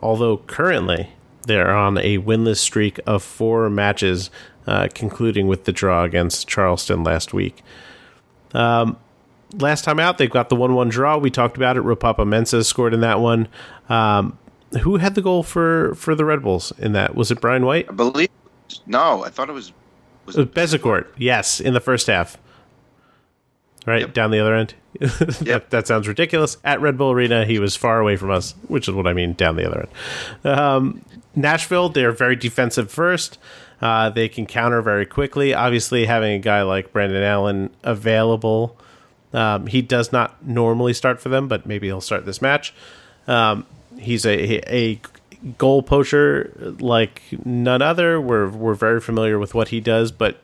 Although currently they're on a winless streak of four matches, uh, concluding with the draw against Charleston last week. Um, last time out, they've got the 1 1 draw. We talked about it. Ropapa Mensah scored in that one. Um, who had the goal for, for the Red Bulls in that? Was it Brian White? I believe. No, I thought it was. Was Uh, Bezecourt, yes, in the first half. Right, Yep. down the other end. that, Yep. that sounds ridiculous. At Red Bull Arena, he was far away from us, which is what I mean, down the other end. Um, Nashville, they're very defensive first. Uh, they can counter very quickly. Obviously, having a guy like Brandon Allen available, um, he does not normally start for them, but maybe he'll start this match. Um, he's a, a goal poacher like none other. We're we're very familiar with what he does, but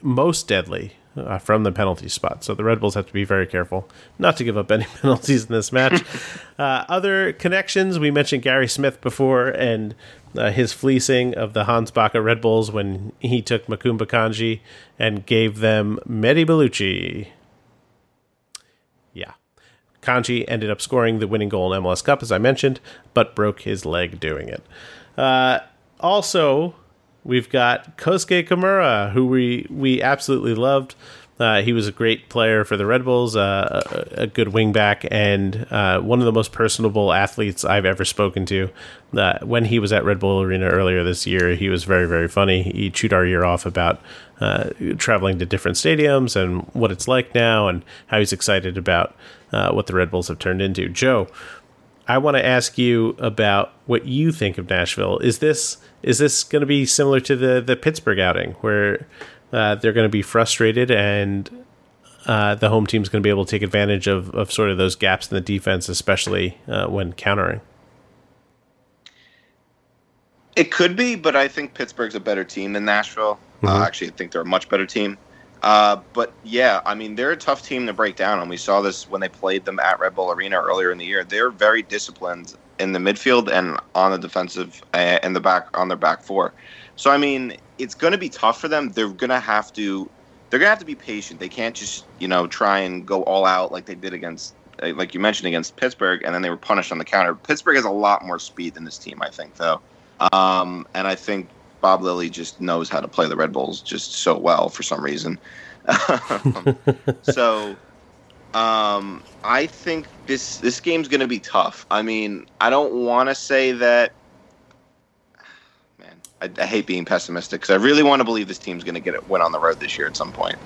most deadly uh, from the penalty spot. So the Red Bulls have to be very careful not to give up any penalties in this match. uh, other connections we mentioned Gary Smith before and uh, his fleecing of the Hans Backe Red Bulls when he took Macoumba Kandji and gave them Mehdi Ballouchy. Yeah. Kandji ended up scoring the winning goal in MLS Cup, as I mentioned, but broke his leg doing it. Uh, also, we've got Kosuke Kimura, who we, we absolutely loved. Uh, he was a great player for the Red Bulls, uh, a, a good wingback, and uh, one of the most personable athletes I've ever spoken to. Uh, when he was at Red Bull Arena earlier this year, he was very, very funny. He chewed our ear off about uh, traveling to different stadiums and what it's like now, and how he's excited about uh, what the Red Bulls have turned into. Joe, I want to ask you about what you think of Nashville. Is this is this going to be similar to the the Pittsburgh outing, where uh, they're going to be frustrated and uh, the home team's going to be able to take advantage of, of sort of those gaps in the defense, especially uh, when countering? It could be, but I think Pittsburgh's a better team than Nashville. Uh, actually, I think they're a much better team. Uh, but yeah, I mean they're a tough team to break down, and we saw this when they played them at Red Bull Arena earlier in the year. They're very disciplined in the midfield and on the defensive uh, in the back on their back four. So I mean, it's going to be tough for them. They're going to have to they're going to have to be patient. They can't just you know try and go all out like they did against uh, like you mentioned against Pittsburgh, and then they were punished on the counter. Pittsburgh has a lot more speed than this team, I think, though, um, and I think Bob Lilley just knows how to play the Red Bulls just so well for some reason. so um, I think this this game's going to be tough. I mean, I don't want to say that. Man, I, I hate being pessimistic because I really want to believe this team's going to get it win on the road this year at some point.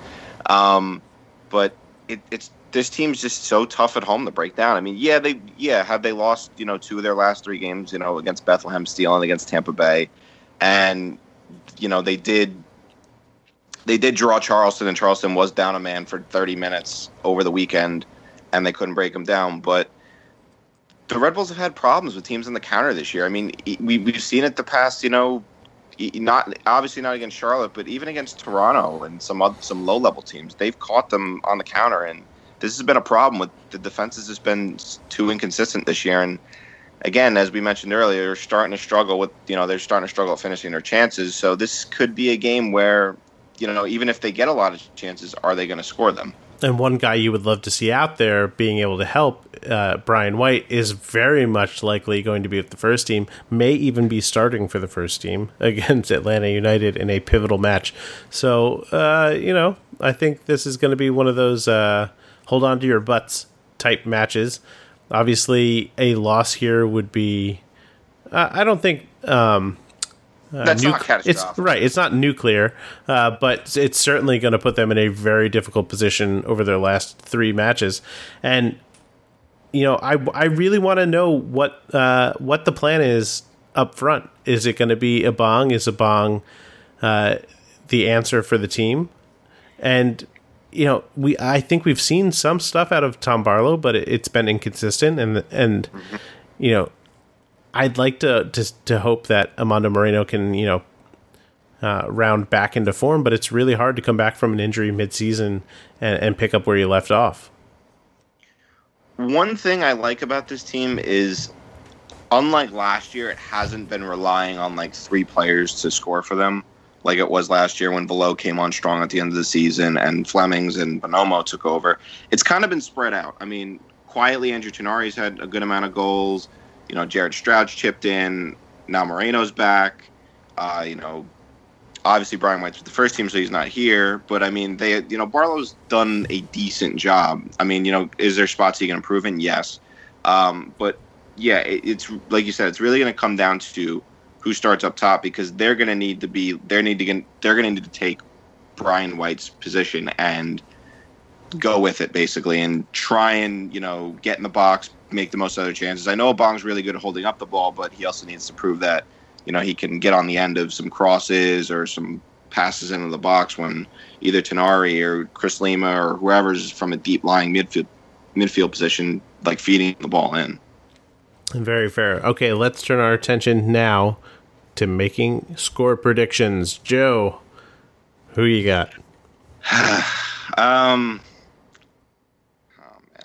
Um, but it, it's this team's just so tough at home to break down. I mean, yeah, they yeah have they lost you know two of their last three games, you know, against Bethlehem Steel and against Tampa Bay and you know they did they did draw Charleston, and Charleston was down a man for 30 minutes over the weekend, and they couldn't break them down. But the Red Bulls have had problems with teams in the counter this year. I mean, we we've seen it the past, you know, not obviously not against Charlotte, but even against Toronto and some other, some low level teams, they've caught them on the counter, and this has been a problem with the defense has been too inconsistent this year, and again, as we mentioned earlier, they're starting to struggle with you know they're starting to struggle at finishing their chances. So this could be a game where you know even if they get a lot of chances, are they going to score them? And one guy you would love to see out there being able to help uh, Brian White is very much likely going to be with the first team, may even be starting for the first team against Atlanta United in a pivotal match. So, uh, you know, I think this is going to be one of those uh, hold on to your butts type matches. Obviously, a loss here would be. I don't think. Um, That's nu- not catastrophic. It's right. It's not nuclear, uh, but it's certainly going to put them in a very difficult position over their last three matches. And you know, I I really want to know what uh, what the plan is up front. Is it going to be Abang? Is Abang uh, the answer for the team? And you know, we I think we've seen some stuff out of Tom Barlow, but it, has been inconsistent, and and mm-hmm. you know, I'd like to to to hope that Amando Moreno can you know uh, round back into form, but it's really hard to come back from an injury midseason and, and pick up where you left off. One thing I like about this team is, unlike last year, it hasn't been relying on like three players to score for them like it was last year when Valot came on strong at the end of the season and Flemmings and Bonomo took over. It's kind of been spread out. I mean, quietly, Andrew Tinari's had a good amount of goals. You know, Jared Stroud chipped in. Now Moreno's back. Uh, you know, obviously Brian White's the first team, so he's not here. But I mean, they, you know, Barlow's done a decent job. I mean, you know, is there spots he can improve in? Yes. Um, but yeah, it, it's like you said, it's really going to come down to who starts up top because they're going to need to be they need to they're going to need to take Brian White's position and go with it basically and try and you know get in the box, make the most of their chances. I know Bong's really good at holding up the ball, but he also needs to prove that you know he can get on the end of some crosses or some passes into the box when either Tinari or Chris Lima or whoever's from a deep lying midfield midfield position like feeding the ball in. Very fair. Okay, let's turn our attention now to making score predictions. Joe, who you got? um,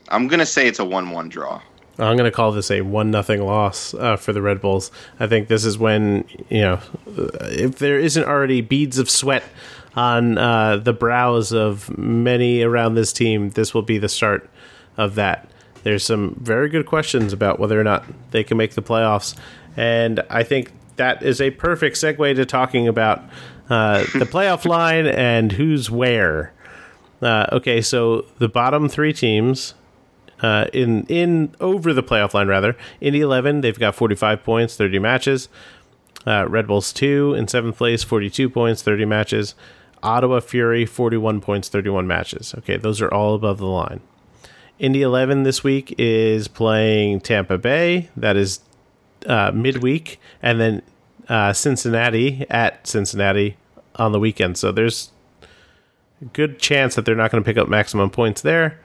I'm gonna say it's a one-one draw. I'm going to call this a one nothing loss uh, for the Red Bulls. I think this is when you know if there isn't already beads of sweat on uh, the brows of many around this team, this will be the start of that. There's some very good questions about whether or not they can make the playoffs, and I think that is a perfect segue to talking about uh, the playoff line and who's where. Uh, okay, so the bottom three teams uh, in in over the playoff line rather. Indy eleven, they've got forty five points, thirty matches. Uh, Red Bulls two in seventh place, forty two points, thirty matches. Ottawa Fury forty one points, thirty one matches. Okay, those are all above the line. Indy eleven this week is playing Tampa Bay. That is uh, midweek, and then uh, Cincinnati at Cincinnati on the weekend. So there's a good chance that they're not going to pick up maximum points there.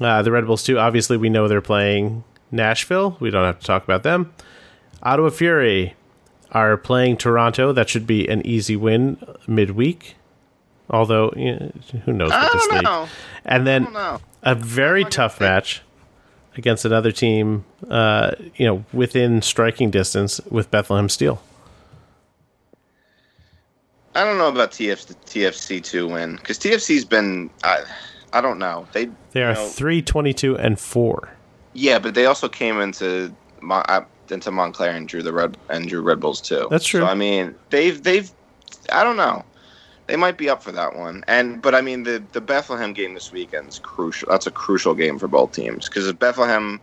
Uh, the Red Bulls too. Obviously, we know they're playing Nashville. We don't have to talk about them. Ottawa Fury are playing Toronto. That should be an easy win midweek. Although, you know, who knows I with this don't league? know. And then a very tough match against another team, uh, you know, within striking distance with Bethlehem Steel. I don't know about TF, TFC two win because TFC's been. I, I don't know. They They are you know, three twenty-two and four. yeah, but they also came into Mon- uh, into Montclair and drew the red and drew Red Bulls too. That's true. So I mean, they've they've. I don't know. They might be up for that one, and but I mean the the Bethlehem game this weekend is crucial. That's a crucial game for both teams because if Bethlehem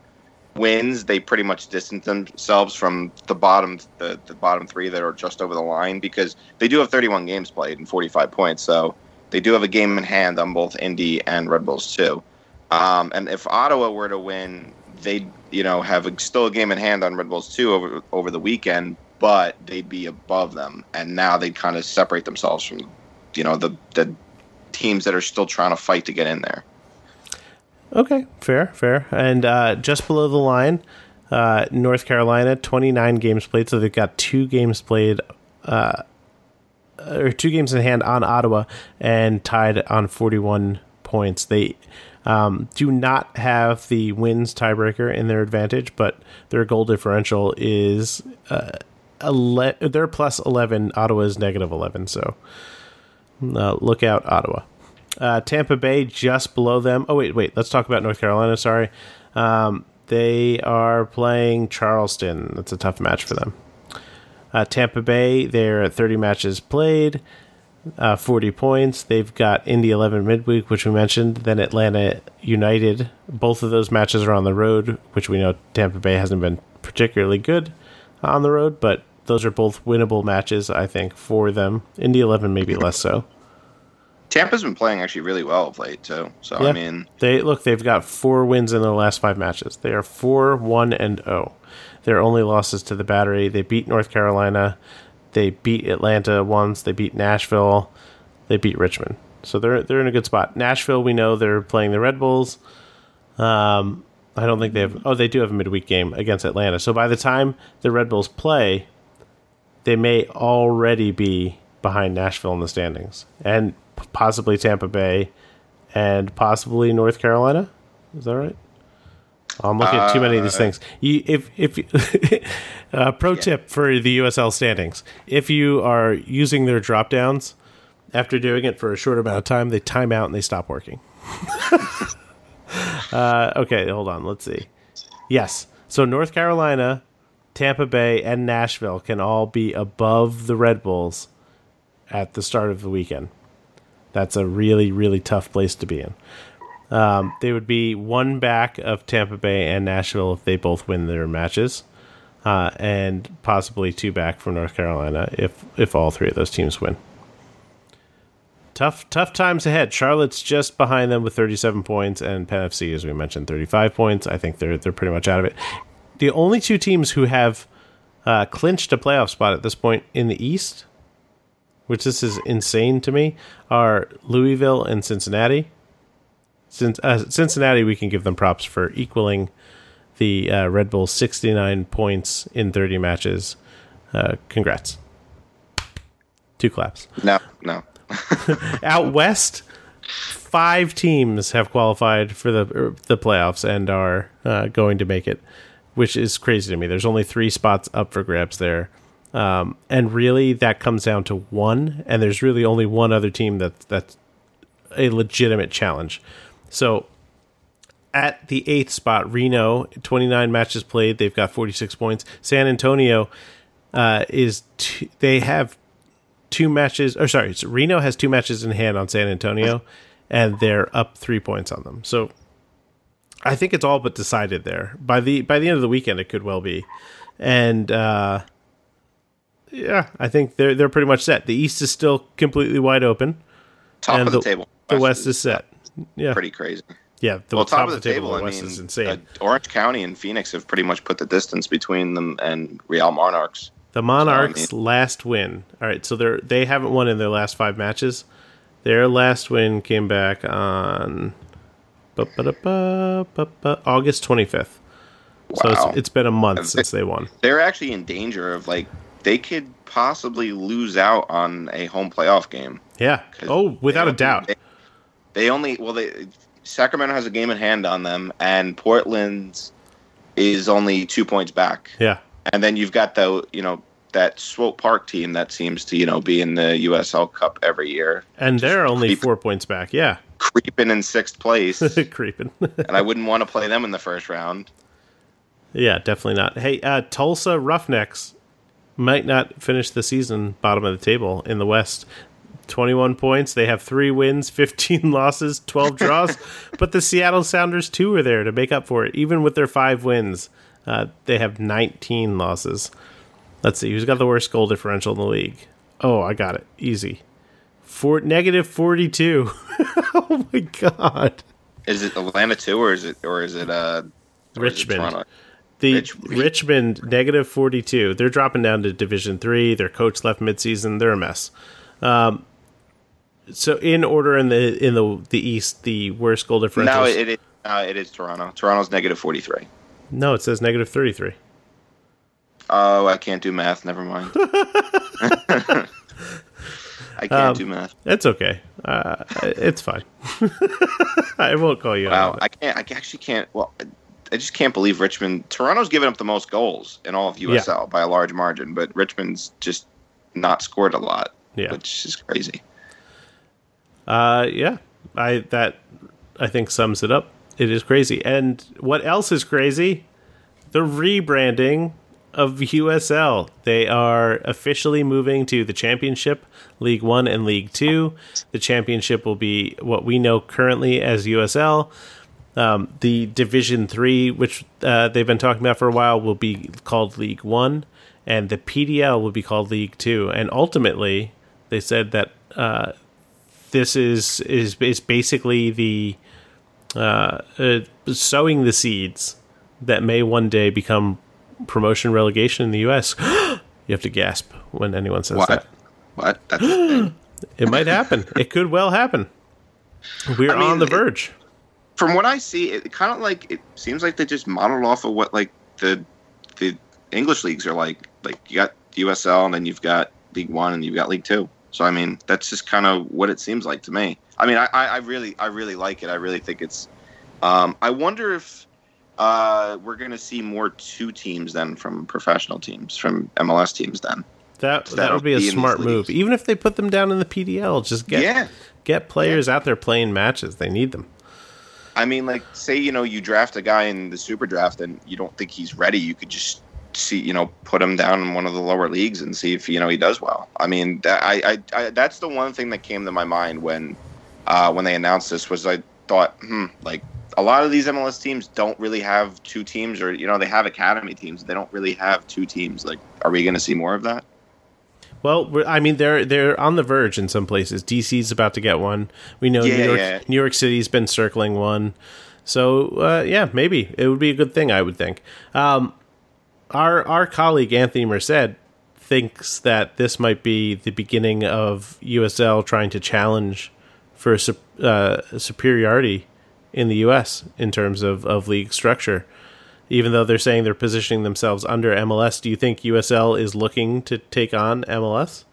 wins, they pretty much distance themselves from the bottom the, the bottom three that are just over the line because they do have 31 games played and 45 points, so they do have a game in hand on both Indy and Red Bulls too. Um, and if Ottawa were to win, they you know have a, still a game in hand on Red Bulls too over over the weekend, but they'd be above them, and now they'd kind of separate themselves from you know the the teams that are still trying to fight to get in there. Okay, fair, fair. And uh, just below the line, uh, North Carolina, 29 games played. So they've got two games played, uh, or two games in hand on Ottawa and tied on 41 points. They um, do not have the wins tiebreaker in their advantage, but their goal differential is uh, ele- they're plus 11. Ottawa is negative 11. So uh, look out, Ottawa. Uh, Tampa Bay just below them. Oh wait, wait. Let's talk about North Carolina. Sorry, um, they are playing Charleston. That's a tough match for them. Uh, Tampa Bay, they're at 30 matches played, uh, 40 points. They've got Indy 11 midweek, which we mentioned. Then Atlanta United. Both of those matches are on the road, which we know Tampa Bay hasn't been particularly good on the road, but those are both winnable matches, I think, for them. Indy 11 maybe less so. Tampa's been playing actually really well of late too. So Yeah. I mean, They look, they've got four wins in their last five matches. They are four, one, and zero. Their only losses to the Battery. They beat North Carolina. They beat Atlanta once. They beat Nashville. They beat Richmond. So they're they're in a good spot. Nashville, we know they're playing the Red Bulls. Um, I don't think they have. Oh, they do have a midweek game against Atlanta. So by the time the Red Bulls play, they may already be behind Nashville in the standings, and possibly Tampa Bay, and possibly North Carolina. Is that right? I'm looking at too many of these Uh, things. You, if if uh, pro tip for the USL standings: if you are using their drop downs after doing it for a short amount of time, they time out and they stop working. uh, okay, hold on. Let's see. Yes, so North Carolina, Tampa Bay, and Nashville can all be above the Red Bulls at the start of the weekend. That's a really, really tough place to be in. Um, they would be one back of Tampa Bay and Nashville if they both win their matches, uh, and possibly two back from North Carolina if if all three of those teams win. Tough, tough times ahead. Charlotte's just behind them with 37 points, and Penn FC, as we mentioned, 35 points. I think they're they're pretty much out of it. The only two teams who have uh, clinched a playoff spot at this point in the East, which this is insane to me, are Louisville and Cincinnati. Since uh, Cincinnati, we can give them props for equaling the uh, Red Bull 69 points in 30 matches. Uh, congrats. Two claps. no, no. Out west, five teams have qualified for the er, the playoffs and are uh, going to make it, which is crazy to me. There's only three spots up for grabs there, um, and really that comes down to one. And there's really only one other team that that's a legitimate challenge. So at the eighth spot, Reno, 29 matches played. They've got 46 points. San Antonio uh, is two, they have two matches. Or sorry, so Reno has two matches in hand on San Antonio, and they're up three points on them. So I think it's all but decided there. By the by the end of the weekend, it could well be, and uh, yeah, I think they're they're pretty much set. The East is still completely wide open. Top of the, the, table. The West is set. Yeah, pretty crazy. yeah. The well, top, of the table, the I mean, is insane. uh, Orange County and Phoenix have pretty much put the distance between them and Real Monarchs. The Monarchs' last win. All right, so they're they haven't won in their last five matches. Their last win came back on August twenty fifth. So Wow. it's, it's been a month since they won. They're actually in danger of like they could possibly lose out on a home playoff game. Yeah. Oh, without a doubt. They, they only well they Sacramento has a game in hand on them, and Portland is only two points back. Yeah. And then you've got the you know that Swope Park team that seems to you know be in the USL Cup every year, And they're only creep. four points back. Yeah. creeping in sixth place, Creeping. and I wouldn't want to play them in the first round. yeah, definitely not. Hey, uh, Tulsa Roughnecks might not finish the season bottom of the table in the West. 21 points. They have three wins, 15 losses, 12 draws. but the Seattle Sounders, too, are there to make up for it. Even with their five wins, uh, they have 19 losses. Let's see. Who's got the worst goal differential in the league? Oh, I got it. Easy. For negative 42. oh, my God. Is it Atlanta too, or is it or is it uh or is it Richmond. The Rich- Richmond negative forty two. They're dropping down to Division three. Their coach left midseason. They're a mess. Um, so in order in the in the the East, the worst goal differential. No, it, it, uh, it is Toronto. Toronto's negative forty three. no, it says negative thirty three. Oh, I can't do math. Never mind. I can't Um, do math. It's okay. Uh, it's fine. I won't call you Wow, out. I can't. I actually can't. Well, I just can't believe Richmond. Toronto's given up the most goals in all of USL by a large margin, but Richmond's just not scored a lot, Yeah. which is crazy. Uh, yeah. I that I think sums it up. It is crazy. And what else is crazy? The rebranding of USL. They are officially moving to the Championship, League 1 and League 2. The Championship will be what we know currently as USL. Um, the Division 3, which uh, they've been talking about for a while, will be called League 1 and the PDL will be called League 2. And ultimately, they said that uh, this is is is basically the uh, uh, sowing the seeds that may one day become promotion relegation in the U.S. you have to gasp when anyone says What? that. What? That's the thing. It might happen. it could well happen. We're I mean, on the it- verge. From what I see, it kind of like it seems like they just modeled off of what like the the English leagues are like. Like you got USL, and then you've got League One, and you've got League Two. So I mean, that's just kind of what it seems like to me. I mean, I, I, really I really like it. I really think it's. Um, I wonder if uh, we're going to see more two teams then from professional teams, from MLS teams then. That that would be a smart move. Even if they put them down in the PDL, just get yeah. get players out there playing matches. They need them. I mean, like, say you know you draft a guy in the super draft and you don't think he's ready, you could just see you know put him down in one of the lower leagues and see if you know he does well. I mean, that, I, I, I that's the one thing that came to my mind when uh, when they announced this was I thought, hmm, like a lot of these MLS teams don't really have two teams, or you know they have academy teams, they don't really have two teams. Like, are we going to see more of that? Well, I mean, they're they're on the verge in some places. DC's about to get one. We know Yeah, New York yeah. New York City's been circling one. So uh, yeah, maybe it would be a good thing. I would think. Um, our our colleague Anthony Merced thinks that this might be the beginning of USL trying to challenge for uh, superiority in the U.S. in terms of, of league structure. Even though they're saying they're positioning themselves under MLS, do you think USL is looking to take on MLS?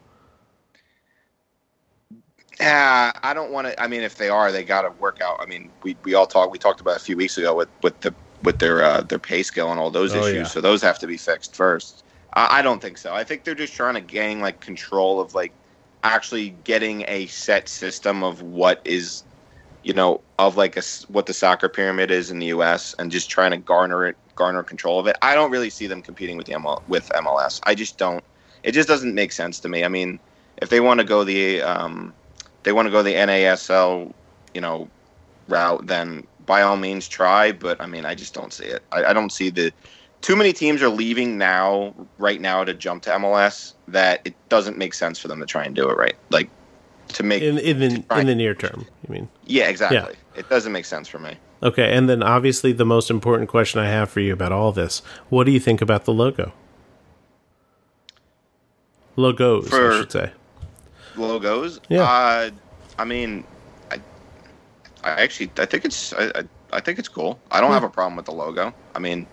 Yeah, I don't want to. I mean, if they are, they got to work out. I mean, we, we all talked. We talked about a few weeks ago with with the with their uh, their pay scale and all those Oh, issues. yeah. So those have to be fixed first. I, I don't think so. I think they're just trying to gain like control of like actually getting a set system of what is, you know, of like a what the soccer pyramid is in the U.S. and just trying to garner it, garner control of it. I don't really see them competing with the ML, with MLS. I just don't. It just doesn't make sense to me. I mean, if they want to go the um, they want to go the NASL, you know, route, then by all means try. But I mean, I just don't see it. I, I don't see the too many teams are leaving now, right now, to jump to MLS. That it doesn't make sense for them to try and do it right. Like to make In in the in the near term, you mean? yeah, exactly. It doesn't make sense for me. Okay, and then obviously the most important question I have for you about all this: What do you think about the logo? Logos, I should say. Logos. Yeah. Uh, I mean, I, actually I think it's I, I, I think it's cool. I don't have a problem with the logo. I mean,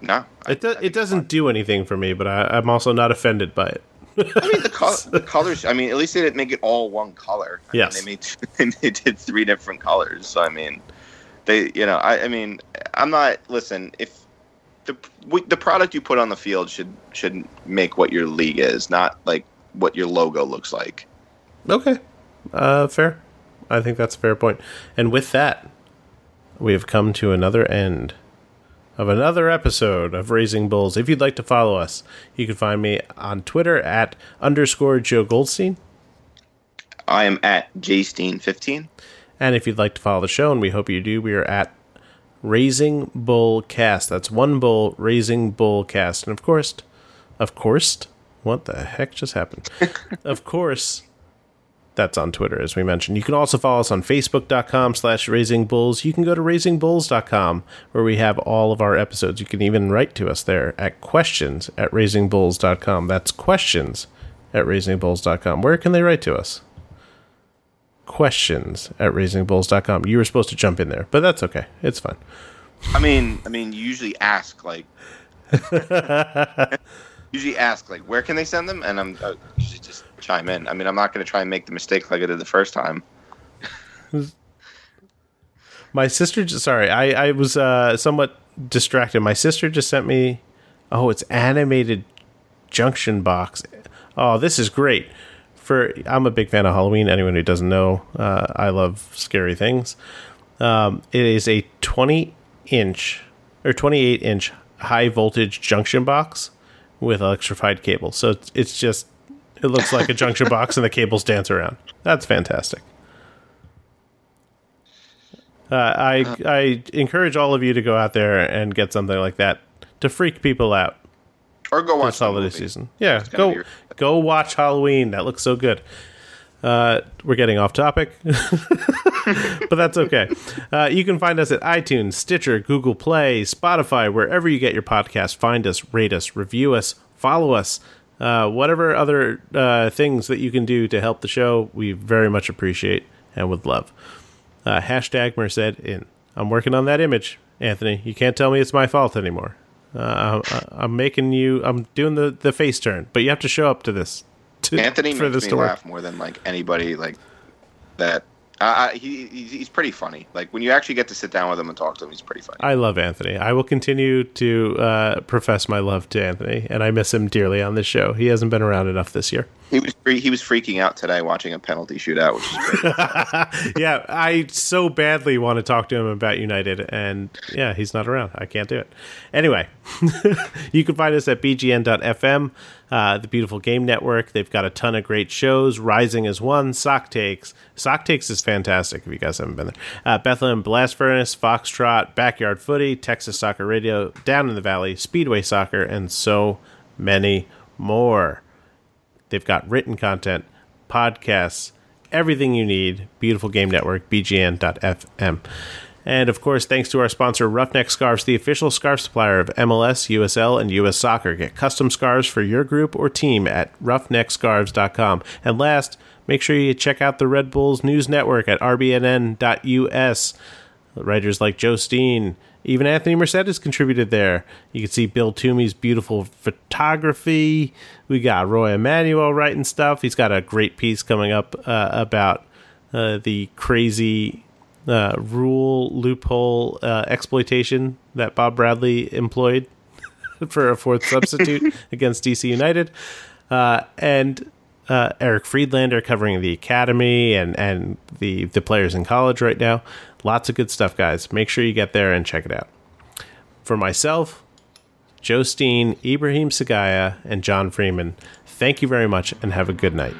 No, I- It do, it doesn't do anything for me, but I, I'm also not offended by it. I mean, the, col- the colors. I mean, at least they didn't make it all one color. I mean, Yes. they made they did three different colors. So I mean, they. You know, I. I mean, I'm not. Listen, if the we, the product you put on the field should should make what your league is, not like what your logo looks like. Okay. Uh, fair. I think that's a fair point. And with that, we have come to another end of another episode of Raising Bulls. If you'd like to follow us, you can find me on Twitter at underscore Joe Goldstein. I am at jsteen15. And if you'd like to follow the show, and we hope you do, we are at Raising Bull Cast. That's one bull, Raising Bull Cast. And of course, of course, what the heck just happened? of course, that's on Twitter, as we mentioned. You can also follow us on Facebook.com slash Raising Bulls. You can go to RaisingBulls.com, where we have all of our episodes. You can even write to us there at questions at RaisingBulls.com. That's questions at RaisingBulls.com. Where can they write to us? questions at raisingbulls.com. You were supposed to jump in there, but that's okay. It's fine. I mean, I mean, you usually ask like. usually ask like, where can they send them? And I'm uh, chime in. I mean, I'm not going to try and make the mistake like I did the first time. My sister just sorry, I I was uh somewhat distracted. My sister just sent me oh, it's animated junction box. Oh, this is great. For I'm a big fan of Halloween. Anyone who doesn't know, uh, I love scary things. Um, it is a 20 inch or 28 inch high voltage junction box with electrified cable. So it's, it's just it looks like a junction box and the cables dance around. That's fantastic. Uh, I I encourage all of you to go out there and get something like that to freak people out Or go watch holiday season. Yeah, go go watch Halloween. That looks so good. Uh, we're getting off topic, but that's okay. Uh, you can find us at iTunes, Stitcher, Google Play, Spotify, wherever you get your podcast. Find us, rate us, review us, follow us. Uh, whatever other uh, things that you can do to help the show, we very much appreciate and would love. Uh, hashtag Merced in. I'm working on that image, Anthony. You can't tell me it's my fault anymore. Uh, I'm, I'm making you. I'm doing the, the face turn, but you have to show up to this. To, Anthony for makes this me to laugh more than like anybody like that. Uh, he, he's, pretty funny. Like when you actually get to sit down with him and talk to him, he's pretty funny. I love Anthony. I will continue to uh, profess my love to Anthony, and I miss him dearly on this show. He hasn't been around enough this year. He was he was freaking out today watching a penalty shootout, which is great. yeah, I so badly want to talk to him about United, and yeah, he's not around. I can't do it. Anyway, you can find us at bgn.fm, uh, the beautiful game network. They've got a ton of great shows. Rising is one. Sock Takes. Sock Takes is fantastic if you guys haven't been there. Uh, Bethlehem Blast Furnace, Foxtrot, Backyard Footy, Texas Soccer Radio, Down in the Valley, Speedway Soccer, and so many more. They've got written content, podcasts, everything you need. Beautiful Game Network, bgn.fm. And of course, thanks to our sponsor, Roughneck Scarves, the official scarf supplier of MLS, USL, and US Soccer. Get custom scarves for your group or team at roughneckscarves.com. And last, make sure you check out the Red Bulls News Network at rbnn.us. Writers like Joe Steen, even Anthony Mercedes contributed there. You can see Bill Toomey's beautiful photography. We got Roy Emanuel writing stuff. He's got a great piece coming up uh, about uh, the crazy uh, rule loophole uh, exploitation that Bob Bradley employed for a fourth substitute against DC United. Uh, and uh, Eric Friedlander covering the academy and, and the, the players in college right now. Lots of good stuff, guys. Make sure you get there and check it out. For myself, Joe Steen, Ibrahim Sekagya, and John Freeman, thank you very much and have a good night.